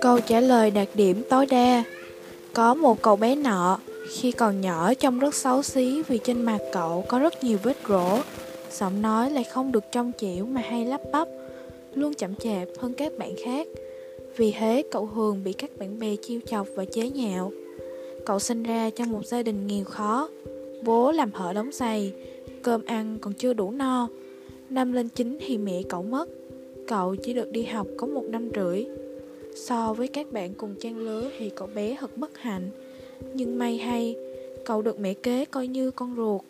Câu trả lời đạt điểm tối đa. Có một cậu bé nọ, Khi còn nhỏ trông rất xấu xí Vì trên mặt cậu có rất nhiều vết rỗ. Giọng nói lại không được trong chịu Mà hay lắp bắp, Luôn chậm chạp hơn các bạn khác. Vì thế, cậu thường bị các bạn bè chiêu chọc và chế nhạo. Cậu sinh ra trong một gia đình nghèo khó, Bố làm hở đóng giày, Cơm ăn còn chưa đủ no. Năm lên chín thì mẹ cậu mất. Cậu chỉ được đi học có một năm rưỡi. So với các bạn cùng trang lứa thì cậu bé thật bất hạnh. Nhưng may hay, cậu được mẹ kế coi như con ruột.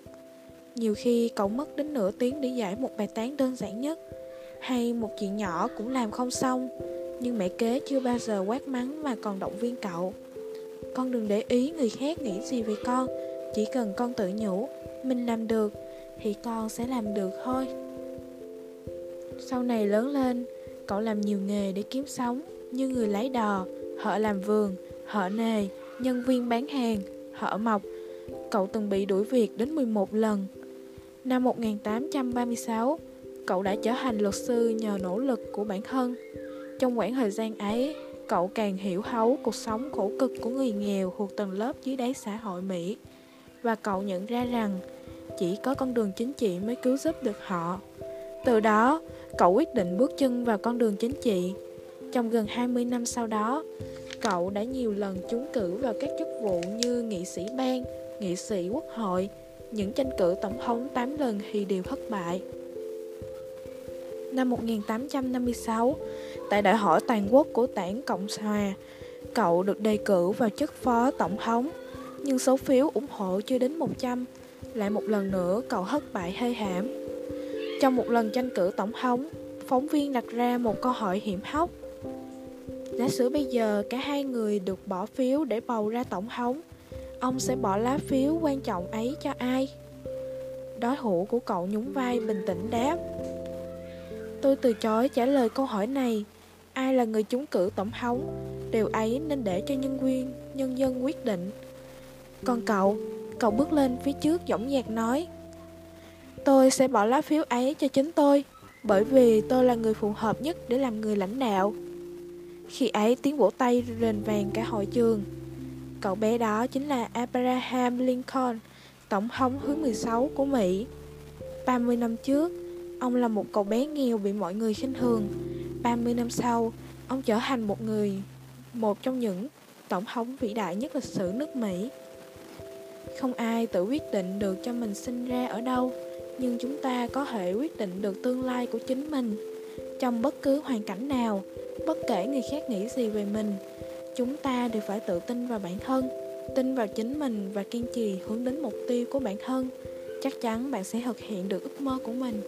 Nhiều khi cậu mất đến nửa tiếng để giải một bài toán đơn giản nhất. Hay một chuyện nhỏ cũng làm không xong Nhưng mẹ kế chưa bao giờ quát mắng mà còn động viên cậu. Con đừng để ý người khác nghĩ gì về con Chỉ cần con tự nhủ Mình làm được Thì con sẽ làm được thôi. Sau này lớn lên Cậu làm nhiều nghề để kiếm sống như người lái đò, họ làm vườn, họ nề, nhân viên bán hàng, họ mộc. Cậu từng bị đuổi việc đến 11 lần. Năm 1836, cậu đã trở thành luật sư nhờ nỗ lực của bản thân. Trong khoảng thời gian ấy, cậu càng hiểu thấu cuộc sống khổ cực của người nghèo thuộc tầng lớp dưới đáy xã hội Mỹ. Và cậu nhận ra rằng, chỉ có con đường chính trị mới cứu giúp được họ. Từ đó, cậu quyết định bước chân vào con đường chính trị trong gần 20 năm sau đó, cậu đã nhiều lần trúng cử vào các chức vụ như nghị sĩ bang, nghị sĩ quốc hội, những tranh cử tổng thống 8 lần thì đều thất bại. Năm 1856, tại đại hội toàn quốc của đảng Cộng hòa, cậu được đề cử vào chức phó tổng thống, nhưng số phiếu ủng hộ chưa đến 100, lại một lần nữa cậu thất bại hơi hãm. Trong một lần tranh cử tổng thống, phóng viên đặt ra một câu hỏi hiểm hóc. Giả sử bây giờ cả hai người được bỏ phiếu để bầu ra tổng thống Ông sẽ bỏ lá phiếu quan trọng ấy cho ai? Đối thủ của cậu nhún vai bình tĩnh đáp. Tôi từ chối trả lời câu hỏi này. Ai là người trúng cử tổng thống Điều ấy nên để cho nhân viên, nhân dân quyết định. Còn cậu, cậu bước lên phía trước dõng dạc nói Tôi sẽ bỏ lá phiếu ấy cho chính tôi, Bởi vì tôi là người phù hợp nhất để làm người lãnh đạo. Khi ấy tiếng vỗ tay rền vàng cả hội trường. Cậu bé đó chính là Abraham Lincoln, Tổng thống thứ 16 của Mỹ. 30 năm trước, Ông là một cậu bé nghèo bị mọi người khinh thường. 30 năm sau, Ông trở thành một người, Một trong những tổng thống vĩ đại nhất lịch sử nước Mỹ. Không ai tự quyết định được cho mình sinh ra ở đâu. Nhưng chúng ta có thể quyết định được tương lai của chính mình. Trong bất cứ hoàn cảnh nào, Bất kể người khác nghĩ gì về mình, Chúng ta đều phải tự tin vào bản thân, Tin vào chính mình và kiên trì hướng đến mục tiêu của bản thân. Chắc chắn bạn sẽ thực hiện được ước mơ của mình.